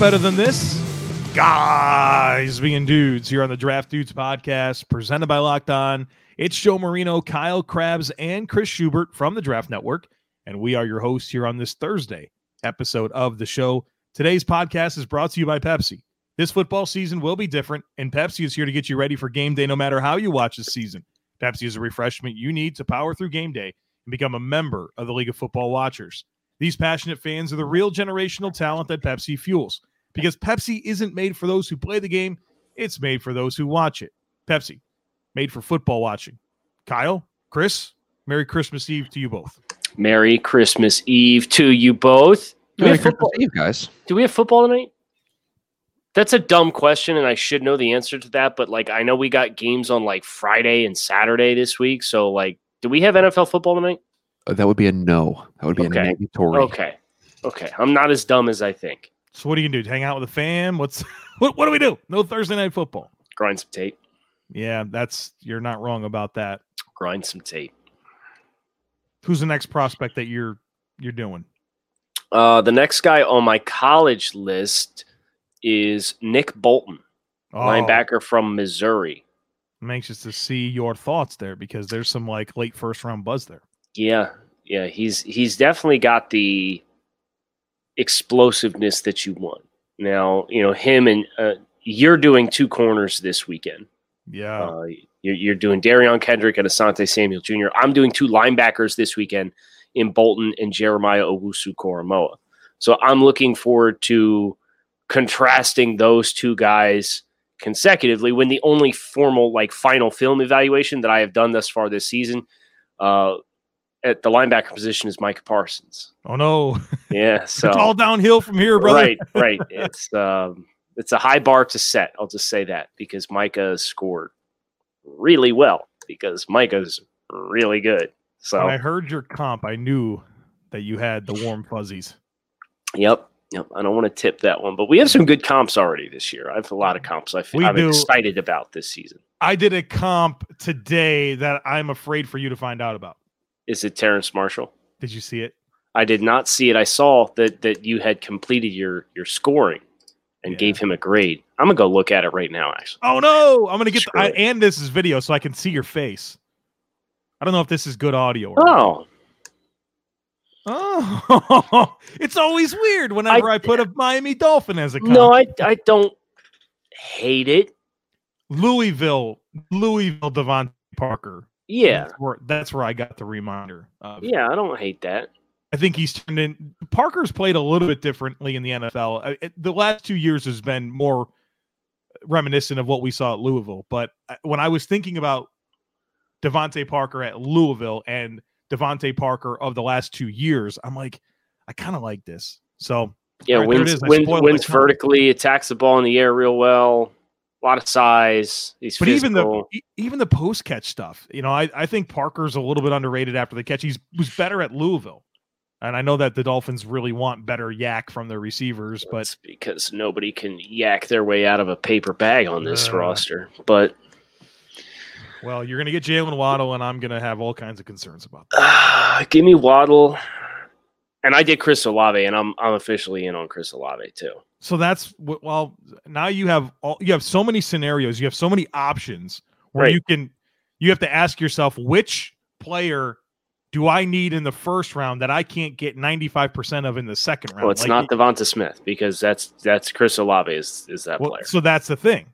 Better than this? Guys being dudes here on the Draft Dudes podcast, presented by Locked On. It's Joe Marino, Kyle Crabbs, and Chris Schubert from the Draft Network. And we are your hosts here on this Thursday episode of the show. Today's podcast is brought to you by Pepsi. This football season will be different, and Pepsi is here to get you ready for game day no matter how you watch this season. Pepsi is a refreshment you need to power through game day and become a member of the League of Football Watchers. These passionate fans are the real generational talent that Pepsi fuels because Pepsi isn't made for those who play the game, it's made for those who watch it. Pepsi, made for football watching. Kyle, Chris, Merry Christmas Eve to you both. Merry Christmas Eve to you both. Do we, Merry have football, Christmas Eve, guys. do we have football tonight? That's a dumb question, and I should know the answer to that. But like, I know we got games on like Friday and Saturday this week. So like, do we have NFL football tonight? That would be a no. That would be Okay. a negatory. Okay, okay. I'm not as dumb as I think. So what are you gonna do? Hang out with the fam? What's what what do we do? No Thursday night football. Grind some tape. Yeah, that's you're not wrong about that. Grind some tape. Who's the next prospect that you're you're doing? Uh, the next guy on my college list is Nick Bolton, Oh, linebacker from Missouri. I'm anxious to see your thoughts there because there's some like late first round buzz there. Yeah, yeah, he's he's definitely got the explosiveness that you want. Now, you know him and uh, you're doing two corners this weekend. Yeah. Uh, you're, you're doing Derion Kendrick and Asante Samuel Jr. I'm doing two linebackers this weekend in Bolton and Jeremiah Owusu Koramoah. So I'm looking forward to contrasting those two guys consecutively when the only formal like final film evaluation that I have done thus far this season uh, at the linebacker position is Micah Parsons. oh no. Yeah, so it's all downhill from here, brother. right, right. It's um, it's a high bar to set. I'll just say that because Micah scored really well because Micah's really good. So When I heard your comp, I knew that you had the warm fuzzies. Yep. Yep. I don't want to tip that one, but we have some good comps already this year. I have a lot of comps I f- We I'm do. excited about this season. I did a comp today that I'm afraid for you to find out about. Is it Terrace Marshall? Did you see it? I did not see it. I saw that that you had completed your your scoring and Yeah. gave him a grade. I'm gonna go look at it right now. Actually, Oh no! I'm gonna get the, I, and this is video so I can see your face. I don't know if this is good audio. Or oh, Oh, it's always weird whenever I, put a Miami Dolphin as a no, I I don't hate it. Louisville, Louisville, DeVante Parker. Yeah, That's where, that's where I got the reminder. Of. yeah, I don't hate that. I think he's turned in. Parker's played a little bit differently in the NFL. It- the last two years has been more reminiscent of what we saw at Louisville. But when I was thinking about DeVante Parker at Louisville and DeVante Parker of the last two years, I'm like, I kind of like this. So Yeah, right, wins wins, wins vertically, attacks the ball in the air real well. A lot of size. He's But even the even the post catch stuff, you know, I, I think Parker's a little bit underrated after the catch. He's was better at Louisville, and I know that the Dolphins really want better YAC from their receivers, but That's because nobody can YAC their way out of a paper bag on this Uh. roster. But well, you're gonna get Jalen Waddle, and I'm gonna have all kinds of concerns about that. uh, give me Waddle. And I did Chris Olave, and I'm I'm officially in on Chris Olave too. So that's well, now you have all you have so many scenarios, you have so many options where Right. you can you have to ask yourself which player do I need in the first round that I can't get 95% of in the second round? Well, it's Like, not Devonta Smith because that's that's Chris Olave is is that Well, player. so that's the thing,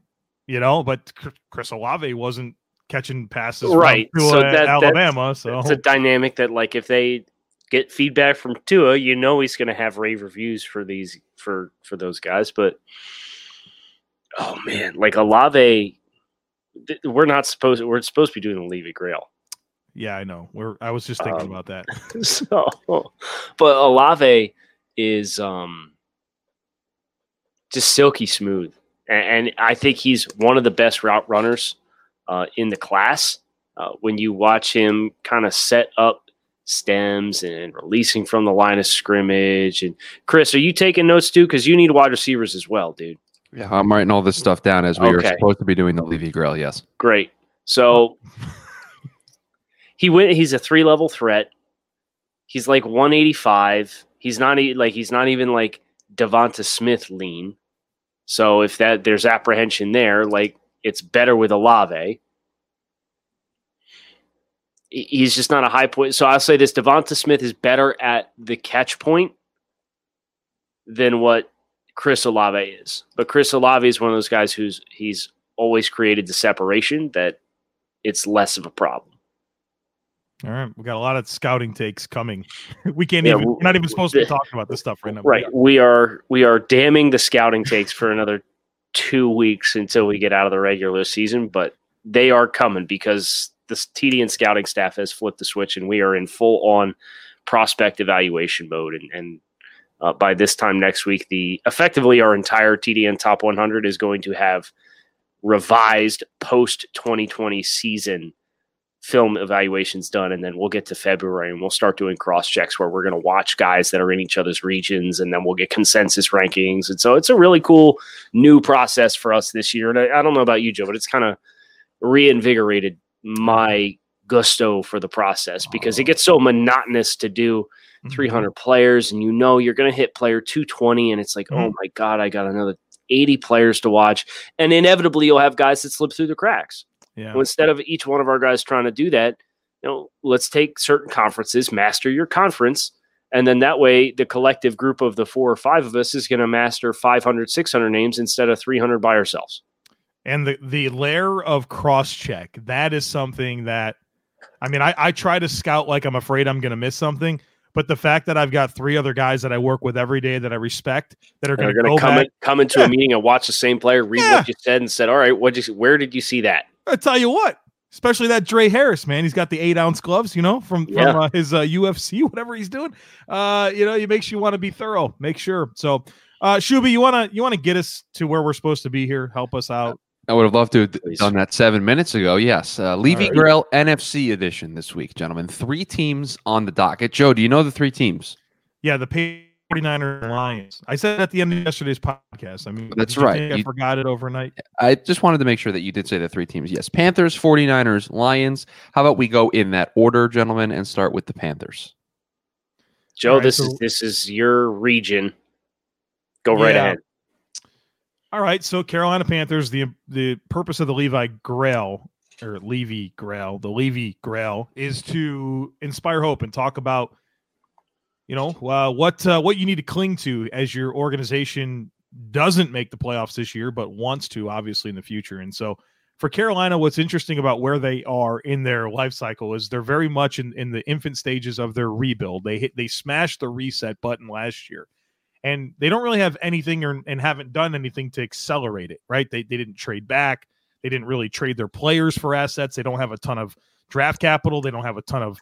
you know. But Chris Olave wasn't catching passes Right, so at that- that's- Alabama. So It's a dynamic that like if they get feedback from Tua, you know he's going to have rave reviews for these for for those guys. But oh man, like Olave, th- we're not supposed we're supposed to be doing the Levy Grail. yeah, I know. We're I was just thinking Um, about that. so, but Olave is um just silky smooth, and, and I think he's one of the best route runners uh, in the class. Uh, when you watch him kind of set up stems and releasing from the line of scrimmage, and Chris, are you taking notes too? Because you need wide receivers as well, dude. Yeah, I'm writing all this stuff down as we are Okay. supposed to be doing the Levy Grail. Yes. Great. So he went. He's a three level threat. He's like 185. He's not like he's not even like Devonta Smith lean. So if that there's apprehension there, like it's better with Olave. He's just not a high point. So I'll say this: Devonta Smith is better at the catch point than what Chris Olave is. But Chris Olave is one of those guys who's he's always created the separation that it's less of a problem. All right, we got a lot of scouting takes coming. We can't yeah, even. We're not even supposed to be talking about this stuff right now. Right, we are. We are damning the scouting takes for another two weeks until we get out of the regular season, but they are coming because the TDN scouting staff has flipped the switch, and we are in full on prospect evaluation mode. And, and uh, by this time next week, the effectively our entire TDN top 100 is going to have revised post 2020 season film evaluations done. And then we'll get to february and we'll start doing cross checks where we're going to watch guys that are in each other's regions and then we'll get consensus rankings. And so it's a really cool new process for us this year. And i, I don't know about you joe but it's kind of reinvigorated my gusto for the process because it gets so monotonous to do mm-hmm. 300 players and you know you're going to hit player 220 and it's like mm-hmm. oh my god i got another 80 players to watch and inevitably you'll have guys that slip through the cracks yeah. So instead of each one of our guys trying to do that, you know, let's take certain conferences, master your conference, and then that way the collective group of the four or five of us is going to master 500, 600 names instead of 300 by ourselves. And the the layer of cross check that is something that, I mean, I I try to scout like I'm afraid I'm going to miss something. But the fact that I've got three other guys that I work with every day that I respect that are going to come in, come into a meeting and watch the same player, read yeah. what you said, and said, "All right, what you where did you see that?" I tell you what, especially that Drae Harris man. He's got the eight ounce gloves, you know, from yeah. from uh, his uh, UFC, whatever he's doing. Uh, you know, it makes you want to be thorough. Make sure. So, uh, Shuby, you wanna you wanna get us to where we're supposed to be here? Help us out. I would have loved to have done that seven minutes ago. Yes. Uh, Levy right. Grail NFC edition this week, gentlemen. Three teams on the docket. Joe, do you know the three teams? Yeah, the 49ers Lions. I said at the end of yesterday's podcast. I mean, that's right. You I forgot it overnight. I just wanted to make sure that you did say the three teams. Yes, Panthers, 49ers, Lions. How about we go in that order, gentlemen, and start with the Panthers? Joe, right, this so, is this is your region. Go right yeah. ahead. All right, so Carolina Panthers. The the purpose of the Levi Grail or Levy Grail, the Levy Grail, is to inspire hope and talk about, you know, uh, what uh, what you need to cling to as your organization doesn't make the playoffs this year, but wants to, obviously, in the future. And so, for Carolina, what's interesting about where they are in their life cycle is they're very much in, in the infant stages of their rebuild. They hit they smashed the reset button last year and they don't really have anything or, and haven't done anything to accelerate it, right? They, they didn't trade back. They didn't really trade their players for assets. They don't have a ton of draft capital. They don't have a ton of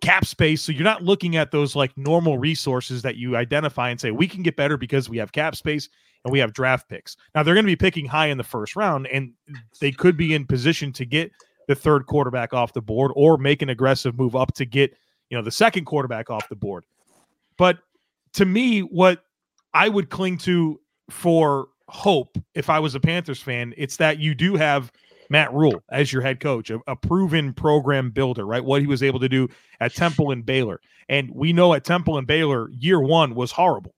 cap space. So you're not looking at those like normal resources that you identify and say, we can get better because we have cap space and we have draft picks. Now they're going to be picking high in the first round and they could be in position to get the third quarterback off the board or make an aggressive move up to get, you know, the second quarterback off the board. But to me, what I would cling to for hope if I was a Panthers fan. It's that you do have Matt Rhule as your head coach, a, a, proven program builder, right? What he was able to do at Temple and Baylor. And we know at Temple and Baylor, year one was horrible.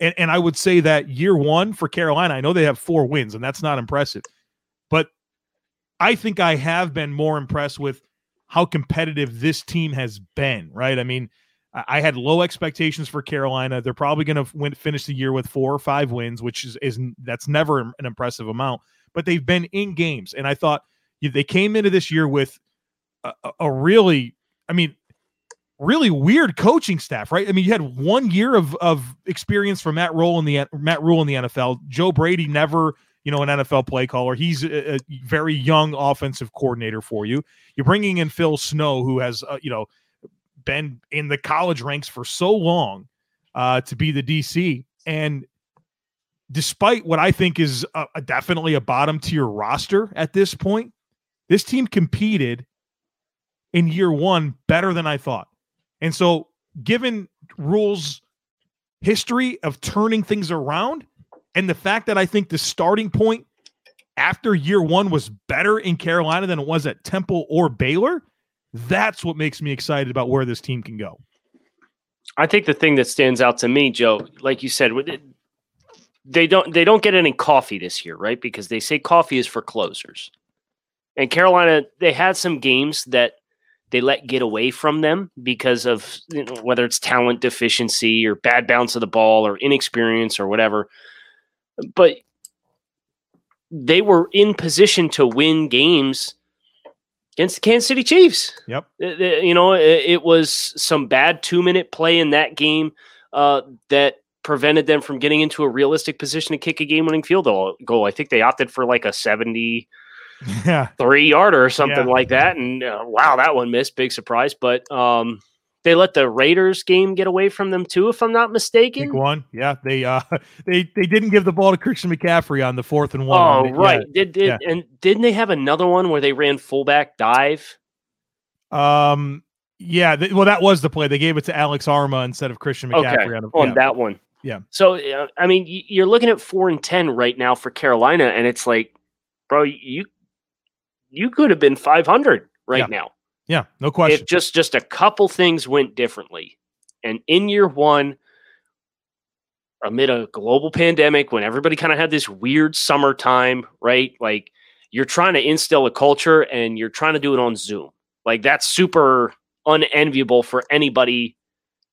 And, and I would say that year one for Carolina, I know they have four wins, and that's not impressive. But I think I have been more impressed with how competitive this team has been, right? I mean, I had low expectations for Carolina. They're probably going to finish the year with four or five wins, which is, is that's never an impressive amount. But they've been in games, and I thought they came into this year with a, a really, I mean, really weird coaching staff, right? I mean, you had one year of of experience from Matt Rhule in the Matt Rhule in the NFL. Joe Brady never, you know, an NFL play caller. He's a, a very young offensive coordinator for you. You're bringing in Phil Snow, who has, uh, you know been in the college ranks for so long uh, to be the DC. And despite what I think is a, a definitely a bottom tier roster at this point, this team competed in year one better than I thought. And so, given Rhule's history of turning things around and the fact that I think the starting point after year one was better in Carolina than it was at Temple or Baylor, that's what makes me excited about where this team can go. I think the thing that stands out to me, Joe, like you said, they don't they don't get any coffee this year, right? Because they say coffee is for closers. And Carolina, they had some games that they let get away from them because of you know, whether it's talent deficiency or bad bounce of the ball or inexperience or whatever. But they were in position to win games against the Kansas City Chiefs. Yep. You know, it was some bad two minute play in that game uh, that prevented them from getting into a realistic position to kick a game winning field goal. I think they opted for like a 70 yeah. three yarder or something yeah. like that. And uh, wow, that one missed. Big surprise. But um, they let the Raiders game get away from them too, if I'm not mistaken. Pick one, yeah. They uh they they didn't give the ball to Christian McCaffrey on the fourth and one. Oh, right. Yeah. Did did yeah. and didn't they have another one where they ran fullback dive? Um. Yeah. Th- well, that was the play. They gave it to Alex Armah instead of Christian McCaffrey okay. on, on yeah. that one. Yeah. So uh, I mean, you're looking at four and ten right now for Carolina, and it's like, bro, you you could have been 500 right now. Yeah, no question. If just just a couple things went differently, and in year one, amid a global pandemic, when everybody kind of had this weird summertime, right? Like you're trying to instill a culture, and you're trying to do it on Zoom. Like that's super unenviable for anybody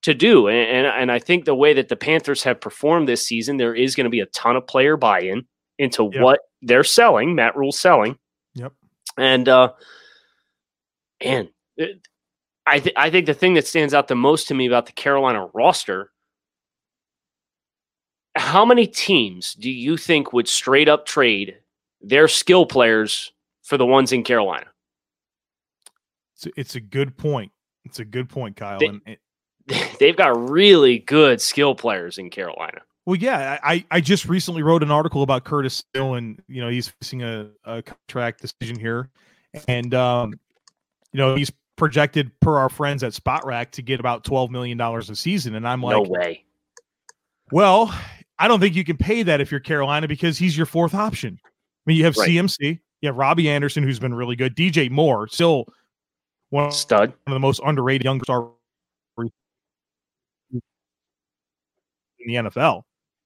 to do. And, and, and I think the way that the Panthers have performed this season, there is going to be a ton of player buy-in into yep. what they're selling. Matt Rhule selling. Yep. And uh, man, it, I th- I think the thing that stands out the most to me about the Carolina roster. How many teams do you think would straight up trade their skill players for the ones in Carolina? It's a, it's a good point. It's a good point, Kyle. They, and it, they've got really good skill players in Carolina. Well, yeah, I, I just recently wrote an article about Curtis Hill, and you know he's facing a, a contract decision here, and um, you know, he's projected per our friends at Spotrac to get about twelve million dollars a season, and I'm like, no way. Well, I don't think you can pay that if you're Carolina because he's your fourth option. I mean, you have right. CMC, you have Robbie Anderson, who's been really good. DJ Moore, still one stud, one of the most underrated young stars in the NFL.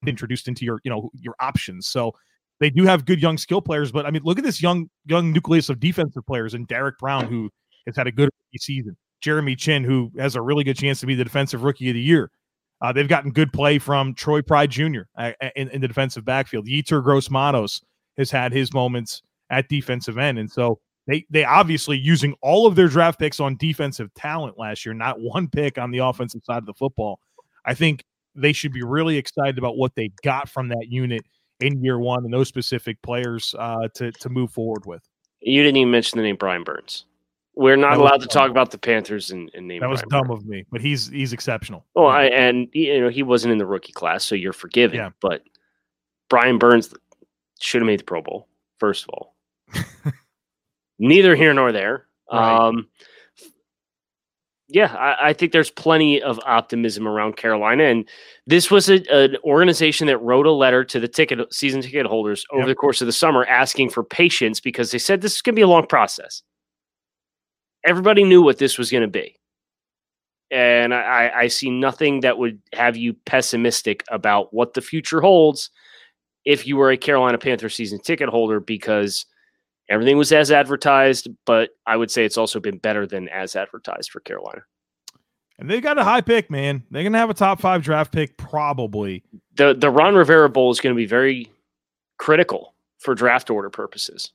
Introduced into your, you know, your options. So they do have good young skill players, but I mean, look at this young young nucleus of defensive players and Derrick Brown, who has had a good season. Jeremy Chinn, who has a really good chance to be the defensive rookie of the year. Uh, they've gotten good play from Troy Pride Jr. Uh, in, in, the defensive backfield. Yetur Gross-Matos has had his moments at defensive end, and so they they obviously using all of their draft picks on defensive talent last year, not one pick on the offensive side of the football. I think they should be really excited about what they got from that unit in year one and those specific players uh, to to move forward with. You didn't even mention the name Brian Burns. We're not allowed to talk about the Panthers and, and name. That was dumb of me, but he's he's exceptional. Oh, I and you know he wasn't in the rookie class, so you're forgiven. Yeah. But Brian Burns should have made the Pro Bowl. First of all, neither here nor there. Right. Um, yeah, I, I, think there's plenty of optimism around Carolina, and this was a, an organization that wrote a letter to the ticket season ticket holders over yep. the course of the summer, asking for patience because they said this is going to be a long process. Everybody knew what this was going to be, and I, I see nothing that would have you pessimistic about what the future holds if you were a Carolina Panther season ticket holder because Everything was as advertised, but I would say it's also been better than as advertised for Carolina. And they got a high pick, man. They're gonna have a top five draft pick, probably. The the Ron Rivera Bowl is gonna be very critical for draft order purposes.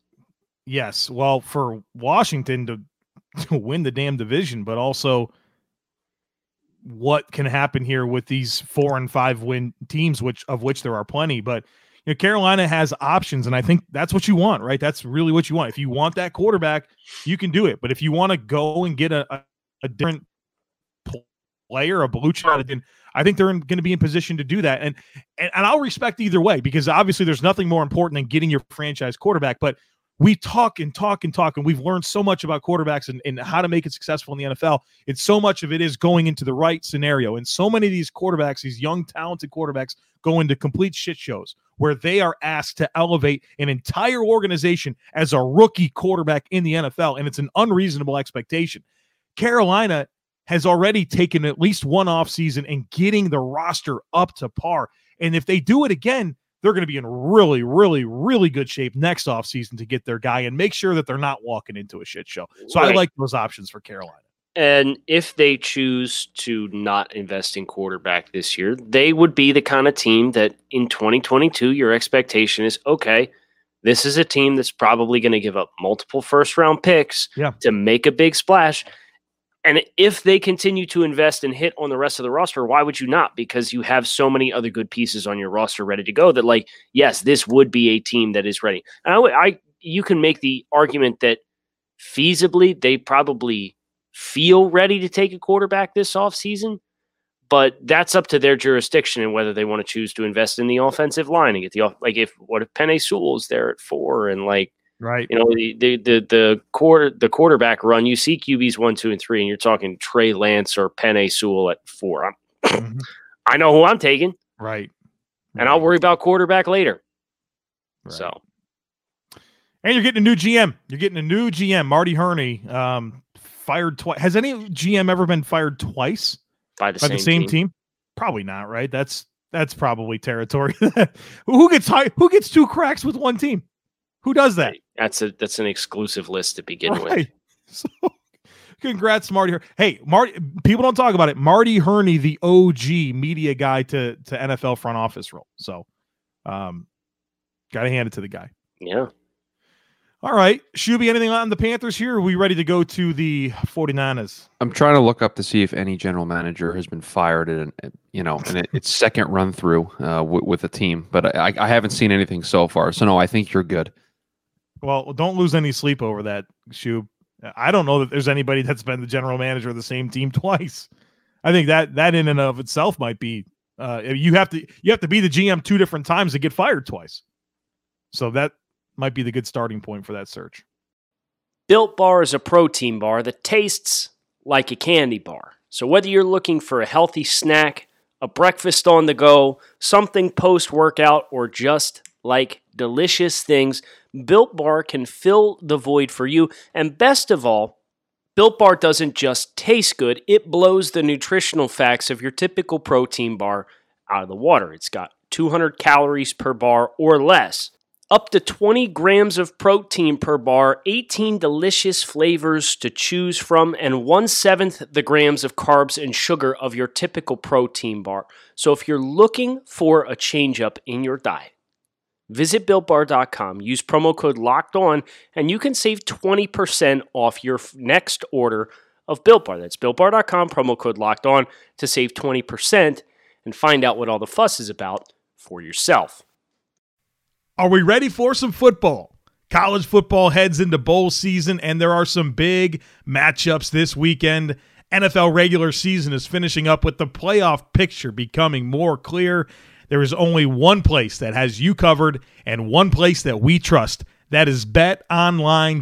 Yes. Well, for Washington to, to win the damn division, but also what can happen here with these four and five win teams, which of which there are plenty. But you know, Carolina has options, and I think that's what you want, right? That's really what you want. If you want that quarterback, you can do it. But if you want to go and get a, a, a different player, a blue chip, I think they're going to be in position to do that. And, and and I'll respect either way because obviously there's nothing more important than getting your franchise quarterback. But we talk and talk and talk, and we've learned so much about quarterbacks and, and how to make it successful in the NFL. And so much of it is going into the right scenario. And so many of these quarterbacks, these young, talented quarterbacks, go into complete shit shows where they are asked to elevate an entire organization as a rookie quarterback in the NFL. And it's an unreasonable expectation. Carolina has already taken at least one off season and getting the roster up to par. And if they do it again, they're going to be in really, really, really good shape next offseason to get their guy and make sure that they're not walking into a shit show. So right. I like those options for Carolina. And if they choose to not invest in quarterback this year, they would be the kind of team that in 2022, your expectation is okay, this is a team that's probably going to give up multiple first round picks yeah. to make a big splash. And if they continue to invest and hit on the rest of the roster, why would you not? Because you have so many other good pieces on your roster ready to go that, like, yes, this would be a team that is ready. And I, I you can make the argument that feasibly they probably feel ready to take a quarterback this offseason, but that's up to their jurisdiction and whether they want to choose to invest in the offensive line and get the off. Like, if what if Penei Sewell's there at four and like Right. You know, the, the the the quarter the quarterback run, you see QBs one, two, and three, and you're talking Trey Lance or Penei Sewell at 4 mm-hmm. I know who I'm taking. Right. And I'll worry about quarterback later. Right. So and you're getting a new GM. You're getting a new GM, Marty Hurney. Um, fired twice. Has any GM ever been fired twice by the, by same, the same team? team? Probably not, right? That's that's probably territory. who gets high, who gets two cracks with one team? Who does that? That's a that's an exclusive list to begin right. with. So congrats, Marty. Hey, Marty. People don't talk about it. Marty Hurney, the OG media guy to to NFL front office role. So, um, got to hand it to the guy. Yeah. All right. Shuby, anything on the Panthers here? are we ready to go to the 49ers? I'm trying to look up to see if any general manager has been fired in, you know, and it, it's second run through uh, w- with a team, but I, I haven't seen anything so far. So, no, I think you're good. Well, don't lose any sleep over that, Shub. I don't know that there's anybody that's been the general manager of the same team twice. I think that that in and of itself might be uh, you have to you have to be the GM two different times to get fired twice. So that might be the good starting point for that search. Built Bar is a protein bar that tastes like a candy bar. So whether you're looking for a healthy snack, a breakfast on the go, something post workout, or just like delicious things, Built Bar can fill the void for you. And best of all, Built Bar doesn't just taste good, it blows the nutritional facts of your typical protein bar out of the water. It's got 200 calories per bar or less, up to 20 grams of protein per bar, 18 delicious flavors to choose from, and one seventh the grams of carbs and sugar of your typical protein bar. So if you're looking for a change up in your diet, Visit builtbar.com, use promo code locked on, and you can save 20% off your next order of Built Bar. That's builtbar.com, promo code locked on to save 20% and find out what all the fuss is about for yourself. Are we ready for some football? College football heads into bowl season, and there are some big matchups this weekend. NFL regular season is finishing up with the playoff picture becoming more clear there is only one place that has you covered and one place that we trust. That is betonline.ag.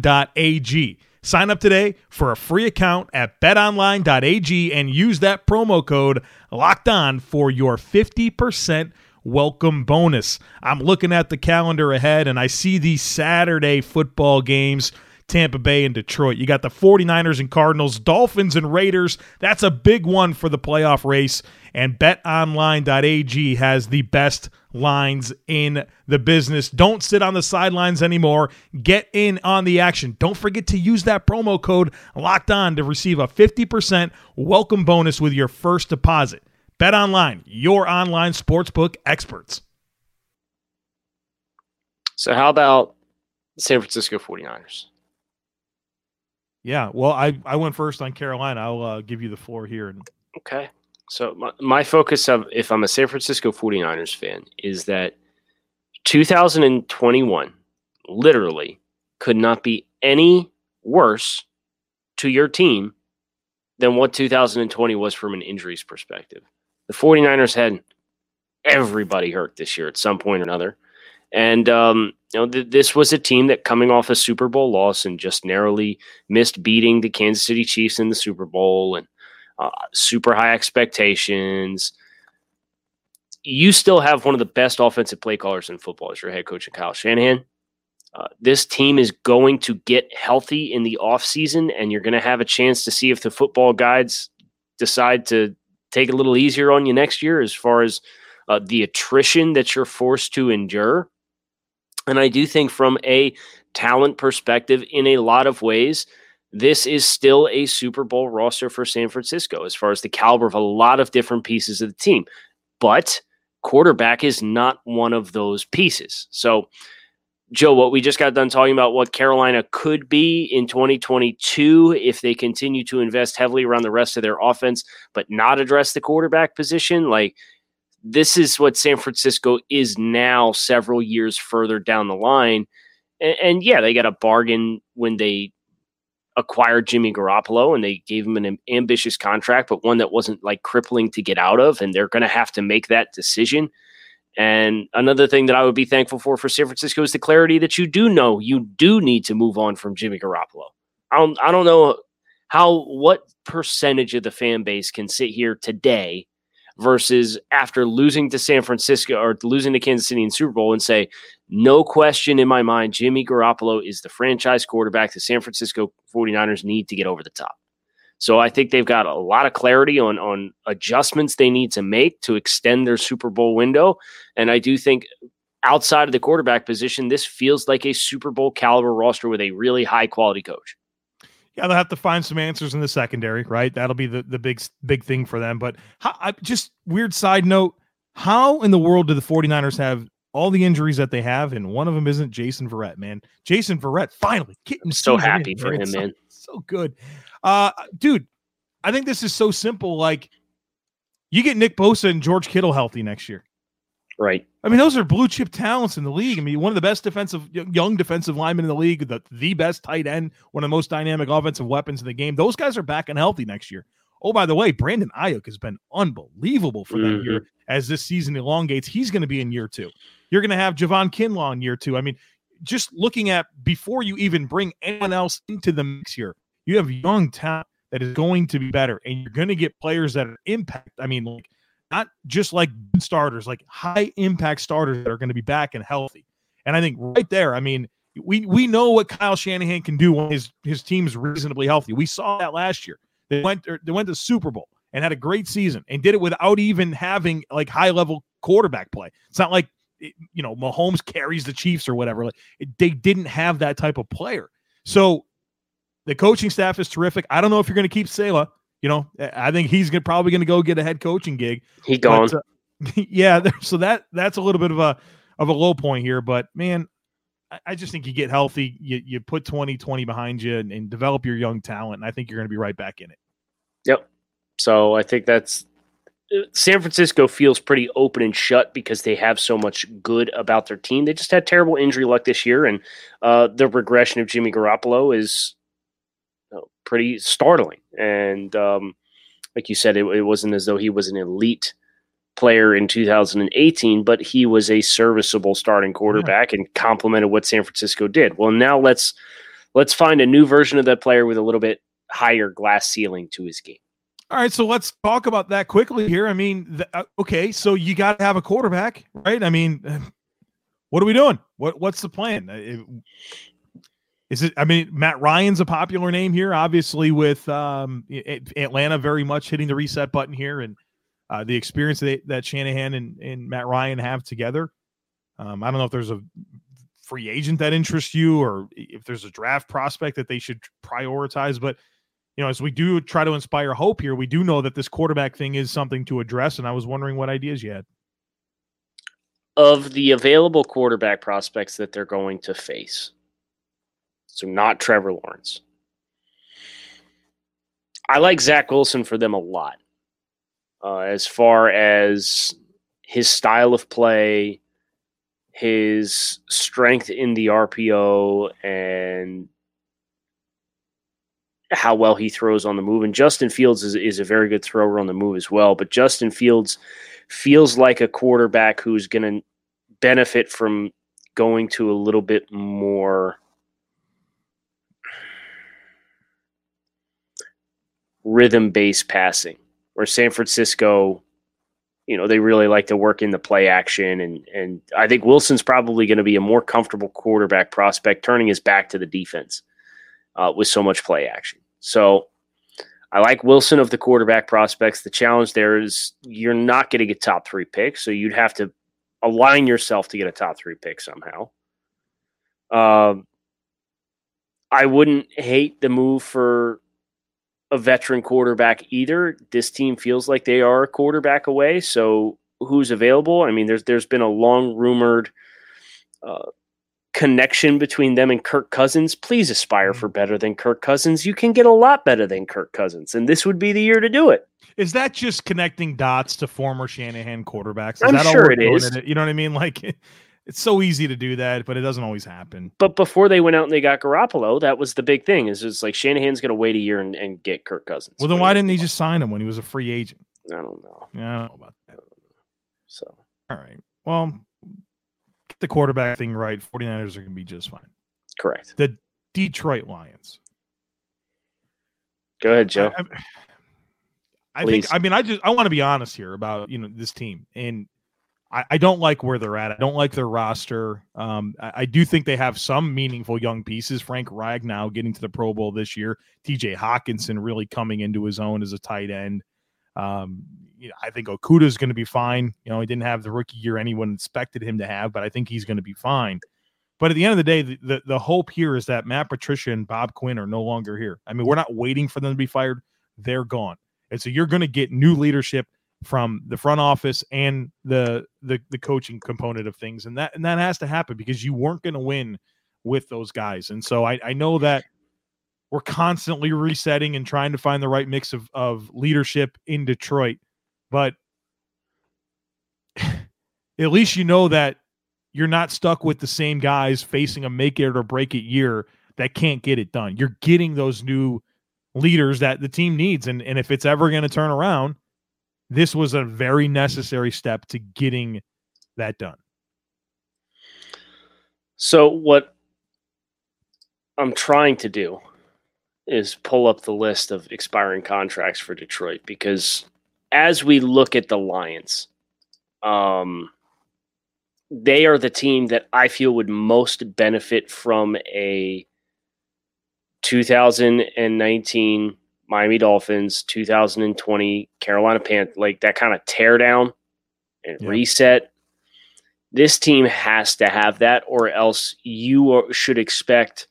Sign up today for a free account at betonline.ag and use that promo code locked on for your 50% welcome bonus. I'm looking at the calendar ahead and I see these Saturday football games. Tampa Bay and Detroit. You got the 49ers and Cardinals, Dolphins and Raiders. That's a big one for the playoff race and betonline.ag has the best lines in the business. Don't sit on the sidelines anymore. Get in on the action. Don't forget to use that promo code locked on to receive a 50% welcome bonus with your first deposit. Bet online, your online sportsbook experts. So, how about San Francisco 49ers? Yeah, well, I, I went first on Carolina. I'll uh, give you the floor here. And- okay. So my, my focus of if I'm a San Francisco 49ers fan is that 2021 literally could not be any worse to your team than what 2020 was from an injuries perspective. The 49ers had everybody hurt this year at some point or another. And um, you know, th- this was a team that coming off a Super Bowl loss and just narrowly missed beating the Kansas City Chiefs in the Super Bowl and uh, super high expectations. You still have one of the best offensive play callers in football as your head coach, Kyle Shanahan. Uh, this team is going to get healthy in the offseason, and you're going to have a chance to see if the football guides decide to take a little easier on you next year as far as uh, the attrition that you're forced to endure. And I do think from a talent perspective, in a lot of ways, this is still a Super Bowl roster for San Francisco as far as the caliber of a lot of different pieces of the team. But quarterback is not one of those pieces. So, Joe, what we just got done talking about what Carolina could be in 2022 if they continue to invest heavily around the rest of their offense, but not address the quarterback position. Like, this is what San Francisco is now, several years further down the line. And, and yeah, they got a bargain when they acquired Jimmy Garoppolo and they gave him an ambitious contract, but one that wasn't like crippling to get out of. And they're going to have to make that decision. And another thing that I would be thankful for for San Francisco is the clarity that you do know you do need to move on from Jimmy Garoppolo. I don't, I don't know how what percentage of the fan base can sit here today versus after losing to San Francisco or losing to Kansas City in Super Bowl and say, no question in my mind, Jimmy Garoppolo is the franchise quarterback the San Francisco 49ers need to get over the top. So I think they've got a lot of clarity on on adjustments they need to make to extend their Super Bowl window. And I do think outside of the quarterback position, this feels like a Super Bowl caliber roster with a really high quality coach yeah, they'll have to find some answers in the secondary, right? That'll be the, the big big thing for them. But how, I, just weird side note, how in the world do the 49ers have all the injuries that they have, and one of them isn't Jason Verrett, man. Jason Verrett finally getting so happy for him, so, man. So good. Uh dude, I think this is so simple. Like you get Nick Bosa and George Kittle healthy next year. Right. I mean, those are blue chip talents in the league. I mean, one of the best defensive, young defensive linemen in the league, the, the best tight end, one of the most dynamic offensive weapons in the game. Those guys are back and healthy next year. Oh, by the way, Brandon Aiyuk has been unbelievable for mm-hmm. as this season elongates. He's going to be in year two. You're going to have Javon Kinlaw in year two. I mean, just looking at before you even bring anyone else into the mix here, you have young talent that is going to be better, and you're going to get players that are impact. I mean, like not just like starters, like high impact starters that are going to be back and healthy. And I think right there, I mean, we we know what Kyle Shanahan can do when his his team's reasonably healthy. We saw that last year. They went they went to Super Bowl and had a great season and did it without even having like high level quarterback play. It's not like you know Mahomes carries the Chiefs or whatever. Like they didn't have that type of player. So the coaching staff is terrific. I don't know if you're going to keep Saleh. You know, I think he's gonna, probably going to go get a head coaching gig. He gone. But, uh, yeah, so that that's a little bit of a of a low point here. But man, I, I just think you get healthy, you you put 2020 behind you, and, and develop your young talent. And I think you're going to be right back in it. Yep. So I think that's uh, San Francisco feels pretty open and shut because they have so much good about their team. They just had terrible injury luck this year, and uh, the regression of Jimmy Garoppolo is pretty startling. And um, like you said, it, it wasn't as though he was an elite player in 2018, but he was a serviceable starting quarterback yeah. and complemented what San Francisco did. Well, now let's let's find a new version of that player with a little bit higher glass ceiling to his game. All right, so let's talk about that quickly here. I mean, the, uh, okay, so you got to have a quarterback, right? I mean, what are we doing? What what's the plan? It, is it? I mean, Matt Ryan's a popular name here, obviously, with um, Atlanta very much hitting the reset button here, and uh, the experience that, that Shanahan and, and Matt Ryan have together. Um, I don't know if there's a free agent that interests you, or if there's a draft prospect that they should prioritize. But you know, as we do try to inspire hope here, we do know that this quarterback thing is something to address. And I was wondering what ideas you had. Of the available quarterback prospects that they're going to face, so not Trevor Lawrence. I like Zach Wilson for them a lot. Uh, as far as his style of play, his strength in the RPO, and how well he throws on the move. And Justin Fields is, is a very good thrower on the move as well. But Justin Fields feels like a quarterback who's going to benefit from going to a little bit more rhythm based passing, where San Francisco, you know, they really like to work in the play action. And, and I think Wilson's probably going to be a more comfortable quarterback prospect, turning his back to the defense uh, with so much play action. So I like Wilson of the quarterback prospects. The challenge there is you're not getting a top three pick, so you'd have to align yourself to get a top three pick somehow. Um, I wouldn't hate the move for a veteran quarterback either. This team feels like they are a quarterback away. So who's available? I mean, there's there's been a long rumored uh, connection between them and Kirk Cousins. Please aspire for better than Kirk Cousins. You can get a lot better than Kirk Cousins, and this would be the year to do it. Is that just connecting dots to former Shanahan quarterbacks? Is I'm that all sure we're it is. it? You know what I mean? Like it's so easy to do that, but it doesn't always happen. But before they went out and they got Garoppolo, that was the big thing. Is it's like Shanahan's going to wait a year and, and get Kirk Cousins. Well, then why didn't he just sign him when he was a free agent? I don't know. Yeah, I don't know about that. So All right. Well, get the quarterback thing right. 49ers are going to be just fine. correct. The Detroit Lions. Go ahead, Joe. I, I Please. think. I mean, I just I want to be honest here about you know this team, and I, don't like where they're at. I don't like their roster. Um, I, I do think they have some meaningful young pieces. Frank Ragnow getting to the Pro Bowl this year. T.J. Hockenson really coming into his own as a tight end. Um, you know, I think Okudah is going to be fine. You know, he didn't have the rookie year anyone expected him to have, but I think he's going to be fine. But at the end of the day, the, the, the hope here is that Matt Patricia and Bob Quinn are no longer here. I mean, we're not waiting for them to be fired; they're gone, and so you're going to get new leadership from the front office and the the the coaching component of things, and that and that has to happen because you weren't going to win with those guys. And so I, I know that we're constantly resetting and trying to find the right mix of of leadership in Detroit, but at least you know that you're not stuck with the same guys facing a make it or break it year that can't get it done. You're getting those new leaders that the team needs. And, and if it's ever going to turn around, this was a very necessary step to getting that done. So what I'm trying to do is pull up the list of expiring contracts for Detroit because as we look at the Lions, um, they are the team that I feel would most benefit from a 2019 Miami Dolphins, 2020 Carolina Panthers, like that kind of tear down and Yeah. reset. This team has to have that, or else you are- should expect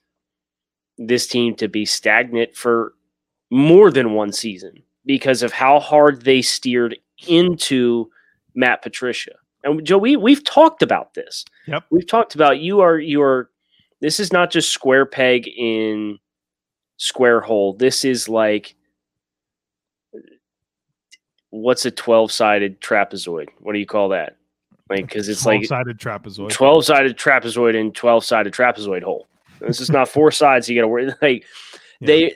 this team to be stagnant for more than one season because of how hard they steered into Matt Patricia. And Joe, we, we've talked about this. Yep. We've talked about you are you are this is not just square peg in square hole. This is like what's a 12 sided trapezoid? What do you call that? Like, because it's like 12 sided trapezoid. 12 sided trapezoid and 12 sided trapezoid hole. This is not four sides. You got to worry. Like, Yeah. they,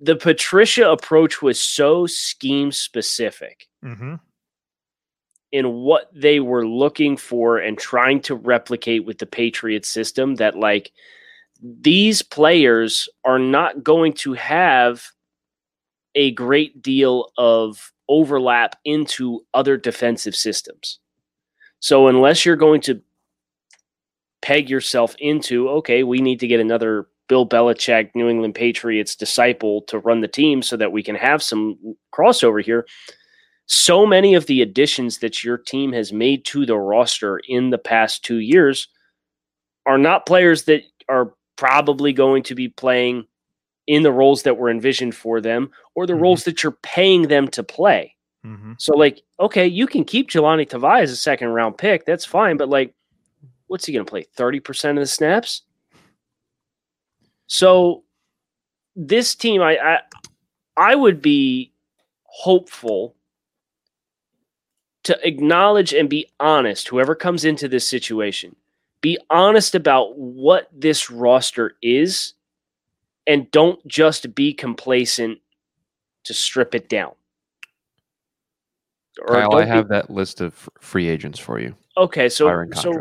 the Patricia approach was so scheme specific Mm-hmm. in what they were looking for and trying to replicate with the Patriot system that, like, these players are not going to have a great deal of overlap into other defensive systems. So, unless you're going to peg yourself into, okay, we need to get another Bill Belichick, New England Patriots disciple to run the team so that we can have some crossover here. So many of the additions that your team has made to the roster in the past two years are not players that are probably going to be playing in the roles that were envisioned for them or the Mhm. roles that you're paying them to play. Mm-hmm. So, like, okay, you can keep Jahlani Tavai as a second round pick. That's fine. But, like, what's he going to play? 30% of the snaps? So, this team, I, I, I would be hopeful to acknowledge and be honest, whoever comes into this situation, be honest about what this roster is and don't just be complacent to strip it down. Or Kyle, don't I be- have that list of free agents for you. okay, so so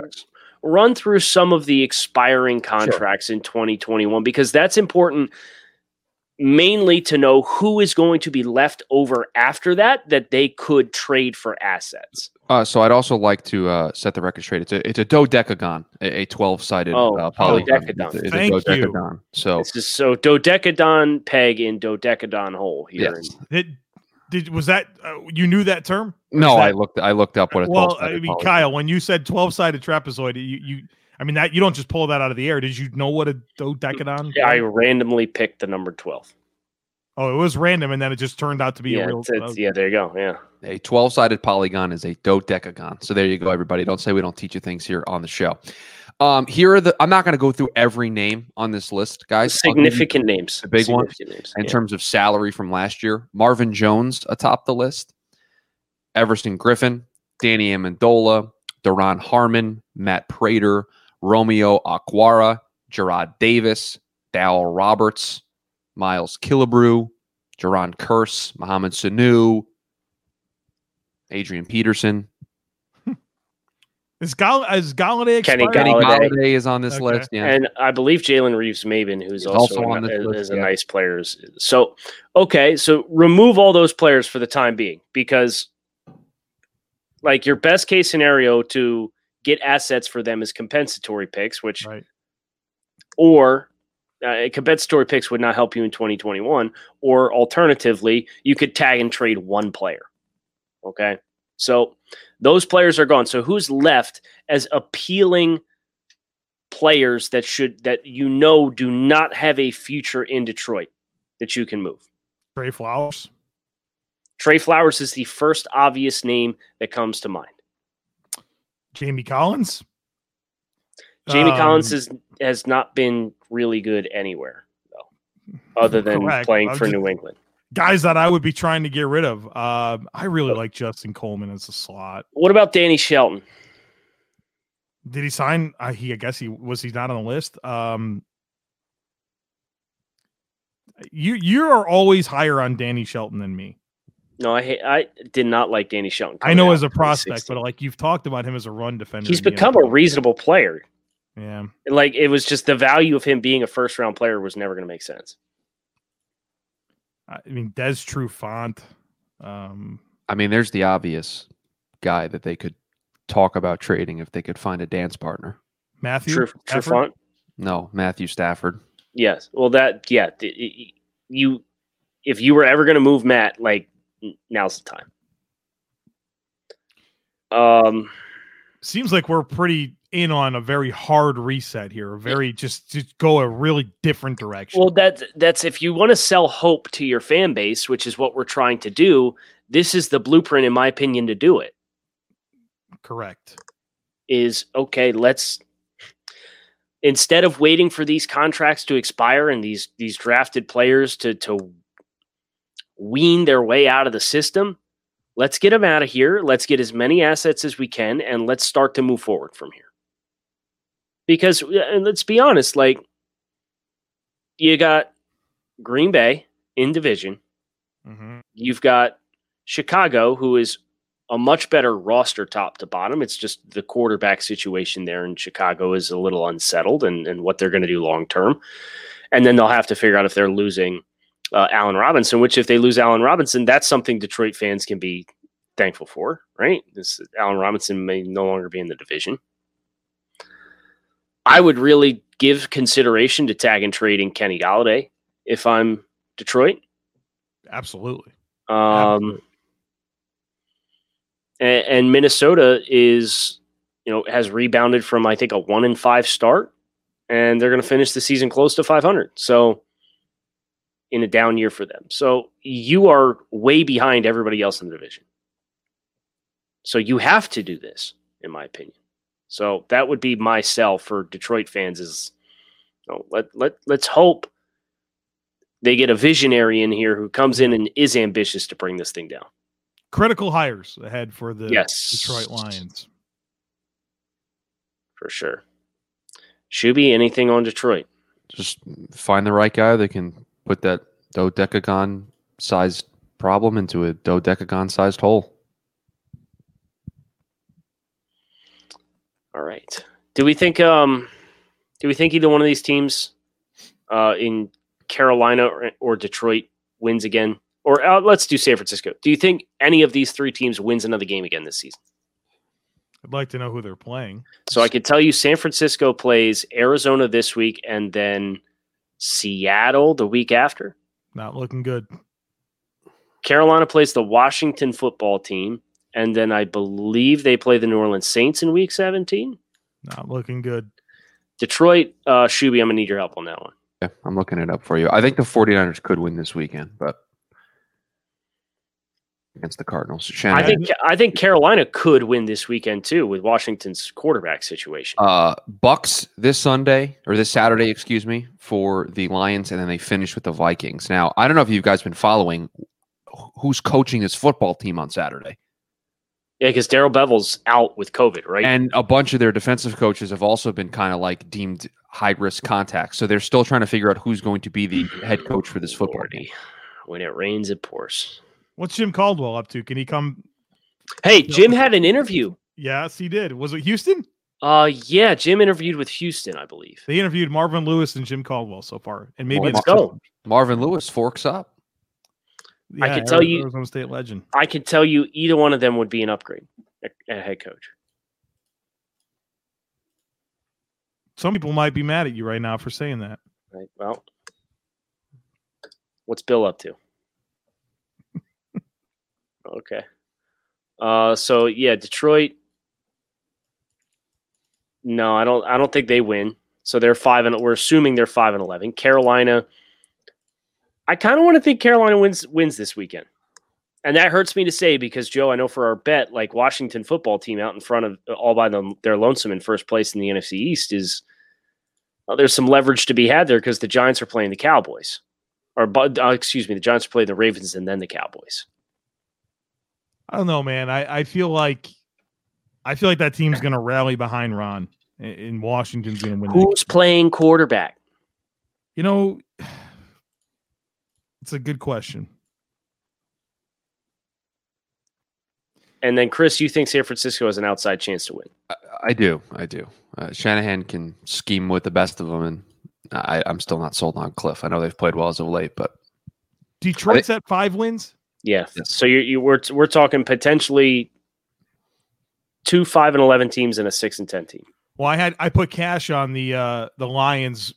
run through some of the expiring contracts in 2021 because that's important. Mainly to know who is going to be left over after that that they could trade for assets. Uh, so I'd also like to uh, set the record straight. It's a it's a dodecagon, a twelve sided Oh, uh, polygon. dodecadon. It's, it's Thank a you. So This is so dodecadon peg in dodecadon hole here. yes. Did, did was that uh, you knew that term? no, that- I looked I looked up what a Well, I mean, Kyle, when you said twelve-sided trapezoid, you, you, I mean that you don't just pull that out of the air. Did you know what a dodecadon? Yeah, I randomly picked the number 12. oh, it was random, and then it just turned out to be Yeah, a real. it's, it's, yeah, there you go. Yeah. A 12 sided polygon is a dodecagon. So there you go, everybody. Don't say we don't teach you things here on the show. Um, here are the, I'm not going to go through every name on this list, guys. I'll give you Significant names. the big ones Significant names. In yeah. terms of salary from last year, Marvin Jones atop the list, Everson Griffen, Danny Amendola, Duron Harmon, Matt Prater, Romeo Okwara, Jarrad Davis, Dal Roberts, Miles Killebrew, Jerron Curse, Mohamed Sanu, Adrian Peterson. Is, Gall- is Golladay Kenny expired? Kenny Golladay. Golladay is on this Okay. list. Yeah. And I believe Jalen Reeves Maybin, who's He's also, also a, on this is list, a yeah. nice player. So, okay, so remove all those players for the time being because, like, your best case scenario to get assets for them as compensatory picks, which, Right. or uh, compensatory picks would not help you in 2021. Or alternatively, you could tag and trade one player. Okay. So those players are gone. So who's left as appealing players that should that you know do not have a future in Detroit that you can move? Trey Flowers. Trey Flowers is the first obvious name that comes to mind. Jamie Collins. Jamie Um, Collins has has not been really good anywhere though, other than Correct. playing I'm for just- New England. guys that I would be trying to get rid of. Um, I really like Justin Coleman as a slot. What about Danny Shelton? Did he sign? Uh, he, I guess he was. He not on the list. Um, you you are always higher on Danny Shelton than me. No, I ha- I did not like Danny Shelton. I know out as a prospect, but like you've talked about him as a run defender. he's become a reasonable player. yeah. Like it was just the value of him being a first round player was never going to make sense. I mean, Des Trufant. Um, I mean, there's the obvious guy that they could talk about trading if they could find a dance partner. Matthew True, Stafford? Trufant. No, Matthew Stafford. Yes. Well, that yeah. th- y- y- You, if you were ever going to move Matt, like n- now's the time. Um. Seems like we're pretty in on a very hard reset here. A very just just go a really different direction. Well, that's that's if you want to sell hope to your fan base, which is what we're trying to do. This is the blueprint, in my opinion, to do it. Correct. is okay let's instead of waiting for these contracts to expire and these these drafted players to to wean their way out of the system let's get them out of here let's get as many assets as we can and let's start to move forward from here because uh, and let's be honest like you got green bay in division hmm You've got Chicago, who is a much better roster top to bottom. It's just the quarterback situation there in Chicago is a little unsettled and, and what they're going to do long term. And then they'll have to figure out if they're losing uh, Allen Robinson, which if they lose Allen Robinson, that's something Detroit fans can be thankful for, right? This Allen Robinson may no longer be in the division. I would really give consideration to tag and trading Kenny Golladay if I'm Detroit. Absolutely. Um, Absolutely. and, and Minnesota is, you know, has rebounded from I think a one in five start, and they're going to finish the season close to 500. So, in a down year for them, so you are way behind everybody else in the division. So you have to do this, in my opinion. So that would be my sell for Detroit fans. Is you know, let let let's hope they get a visionary in here who comes in and is ambitious to bring this thing down. Critical hires ahead for the Yes. Detroit Lions. for sure. Shuby, anything on Detroit? Just find the right guy that can put that dodecagon sized problem into a dodecagon sized hole. All right. Do we think um do we think either one of these teams uh in Carolina or, or Detroit wins again? Or uh, let's do San Francisco. Do you think any of these three teams wins another game again this season? I'd like to know who they're playing. So I could tell you San Francisco plays Arizona this week and then Seattle the week after. Not looking good. Carolina plays the Washington football team. And then I believe they play the New Orleans Saints in week 17. Not looking good. Detroit, uh, Shuby, I'm going to need your help on that one. Yeah, I'm looking it up for you. I think the 49ers could win this weekend, but against the Cardinals. I think I think Carolina could win this weekend too with Washington's quarterback situation. uh, Bucks this Sunday or this Saturday, excuse me, for the Lions, and then they finish with the Vikings. Now, I don't know if you guys been following who's coaching this football team on Saturday, Yeah, because Darrell Bevell's out with COVID, right? and a bunch of their defensive coaches have also been kind of like deemed high risk contacts. So they're still trying to figure out who's going to be the head coach for this football team. When it rains, it pours. What's Jim Caldwell up to? Can he come? Hey, Jim had an interview. Yes, he did. Was it Houston? Uh, yeah, Jim interviewed with Houston, I believe. They interviewed Marvin Lewis and Jim Caldwell so far, and maybe Let's it's go. Marvin Lewis forks up. I Yeah, can tell you- Arizona State legend. I can tell you either one of them would be an upgrade at, at head coach. Some people might be mad at you right now for saying that. Right. Well, what's Bill up to? Okay. Uh, so yeah, Detroit. No, I don't. I don't think they win. So they're five and we're assuming they're five and eleven. Carolina. I kind of want to think Carolina wins wins this weekend, and that hurts me to say because Joe, I know for our bet, like Washington football team out in front of all by them, their lonesome in first place in the NFC East is well, there's some leverage to be had there because the Giants are playing the Cowboys, or uh, excuse me, the Giants are playing the Ravens and then the Cowboys. I don't know, man. I, I feel like I feel like that team's going to rally behind Ron, and- and Washington's going to win. that Who's playing quarterback? You know, it's a good question. And then Chris, you think San Francisco has an outside chance to win? I, I do. I do. Uh, Shanahan can scheme with the best of them, and I, I'm still not sold on Kliff. I know they've played well as of late, but Detroit's at five wins. Yeah. Yes. So you you we're we're talking potentially two five and eleven teams and a six and ten team. Well, I had I put cash on the uh the Lions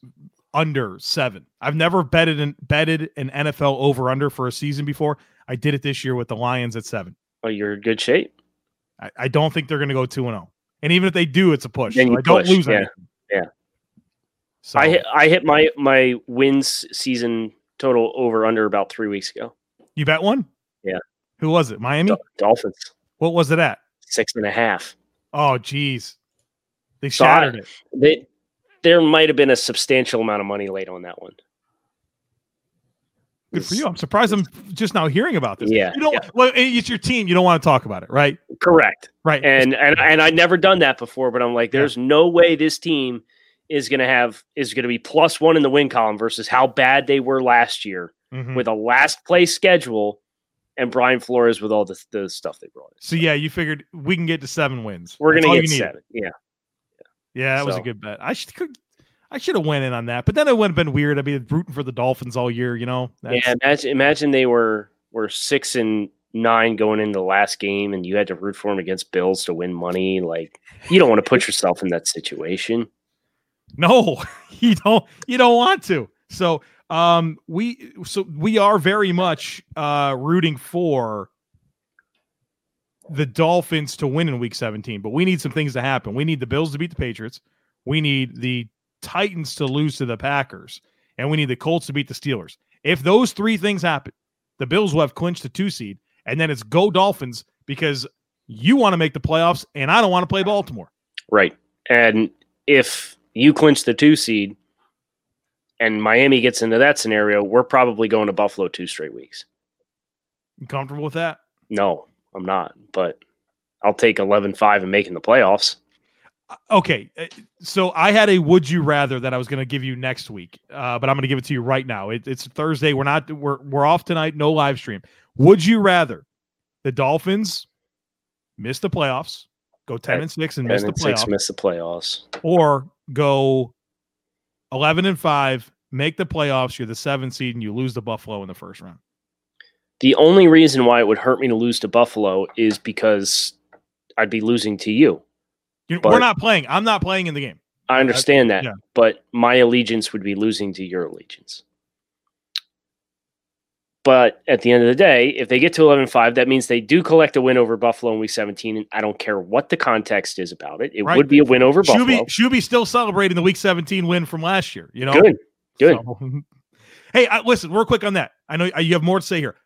under seven. I've never betted an betted an NFL over under for a season before. I did it this year with the Lions at seven. Oh, you're in good shape. I, I don't think they're going to go two and zero. And even if they do, it's a push. So I don't lose yeah, anything. yeah. So I hit I hit my my wins season total over under about three weeks ago. you bet one. Yeah. Who was it? Miami. Dol- Dolphins What was it at? six and a half. Oh, geez. They So I- shattered it. They, there might have been a substantial amount of money laid on that one. Good for you. I'm surprised I'm just now hearing about this. Yeah, You don't. yeah. Well, it's your team. You don't want to talk about it, right? Correct. Right. And and and I'd never done that before, but I'm like, Yeah. there's no way this team is gonna have is gonna be plus one in the win column versus how bad they were last year Mhm. with a last place schedule and Brian Flores with all the, the stuff they brought in. So yeah, you figured we can get to seven wins. We're gonna get seven. Yeah. Yeah, that was a good bet. I should could, I should have went in on that, but then it would have been weird. I'd be rooting for the Dolphins all year. You know. That's- Yeah, imagine imagine they were were six and nine going into the last game and you had to root for them against Bills to win money. Like you don't want to put yourself in that situation. No, you don't. You don't want to. So, um, we so we are very much uh rooting for the Dolphins to win in Week 17, but we need some things to happen. We need the Bills to beat the Patriots. We need the Titans to lose to the Packers, and we need the Colts to beat the Steelers. If those three things happen, the Bills will have clinched the two seed, and then it's go Dolphins because you want to make the playoffs, and I don't want to play Baltimore. Right. And if you clinch the two seed and Miami gets into that scenario, we're probably going to Buffalo two straight weeks. You comfortable with that? No, I'm not. But I'll take 11 5 and making the playoffs. Okay, uh, so I had a would you rather that I was going to give you next week, uh, but I'm going to give it to you right now. It, it's Thursday. We're not we're we're off tonight. No live stream. Would you rather the Dolphins miss the playoffs, go ten and six and miss 10 the and 6 playoffs, miss the playoffs. or go eleven and five make the playoffs, you're the seventh seed, and you lose to Buffalo in the first round. The only reason why it would hurt me to lose to Buffalo is because I'd be losing to you. You, we're not playing. I'm not playing in the game. I understand that, yeah. but my allegiance would be losing to your allegiance. But at the end of the day, if they get to 11 5, that means they do collect a win over Buffalo in week 17. And I don't care what the context is about it. It Right. would be a win over Buffalo. Shuby, Shuby still celebrating the Week 17 win from last year. You know, Good. Good. So- hey, I, listen, real quick on that. I know uh, you have more to say here.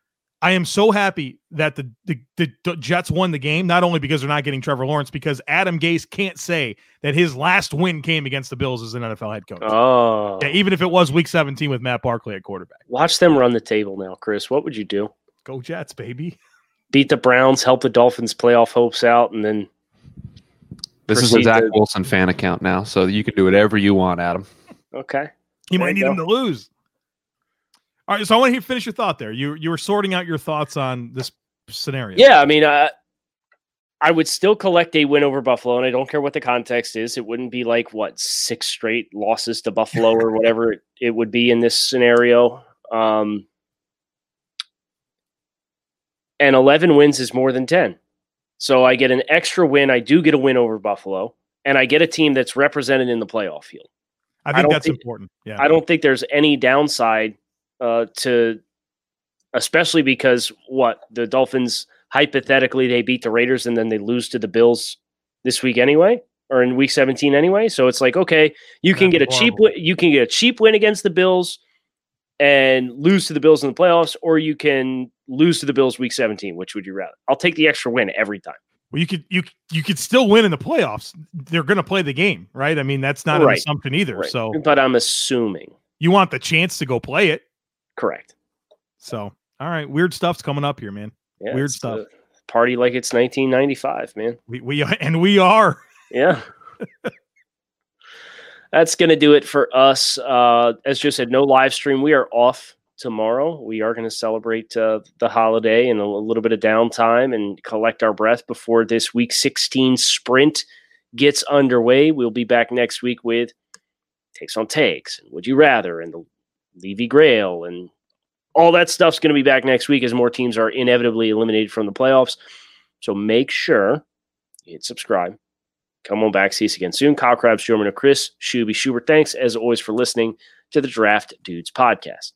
I am so happy that the, the the the Jets won the game, not only because they're not getting Trevor Lawrence, because Adam Gase can't say that his last win came against the Bills as an NFL head coach. Oh. Yeah, even if it was Week 17 with Matt Barkley at quarterback. Watch them run the table now, Chris. What would you do? Go Jets, baby. Beat the Browns, help the Dolphins' playoff hopes out, and then This is a Zach to- Wilson fan account now, so you can do whatever you want, Adam. okay. You There might you need him to lose. All right, so I want to hear, finish your thought there. You you were sorting out your thoughts on this scenario. Yeah, I mean, uh, I would still collect a win over Buffalo, and I don't care what the context is. It wouldn't be like what six straight losses to Buffalo or whatever it, it would be in this scenario. Um, and eleven wins is more than ten, so I get an extra win. I do get a win over Buffalo, and I get a team that's represented in the playoff field. I I think don't that's think- important. Yeah. I don't think there's any downside uh, to, especially because what the Dolphins hypothetically they beat the Raiders and then they lose to the Bills this week anyway, or in Week 17 anyway. So it's like okay, you can That'd get a cheap win, you can get a cheap win against the Bills and lose to the Bills in the playoffs, or you can lose to the Bills Week 17. Which would you rather? I'll take the extra win every time. Well, you could you you could still win in the playoffs. They're going to play the game, right? I mean, that's not an assumption either. Right. So but I'm assuming you want the chance to go play it. Correct. So all right, weird stuff's coming up here, man. Yeah, Weird stuff. Party like it's 1995, man. We we and we are. Yeah. That's going to do it for us. Uh, as Joe said, no live stream. We are off tomorrow. We are going to celebrate uh, the holiday and a, little bit of downtime and collect our breath before this week 16 sprint gets underway. We'll be back next week with takes on takes and would you rather and the Levy Grail and all that stuff's going to be back next week as more teams are inevitably eliminated from the playoffs. So make sure you hit subscribe. Come on back. See us again soon. Kyle Crabbs, Joe Chris, Shuby, Schubert. Thanks as always for listening to the Draft Dudes podcast.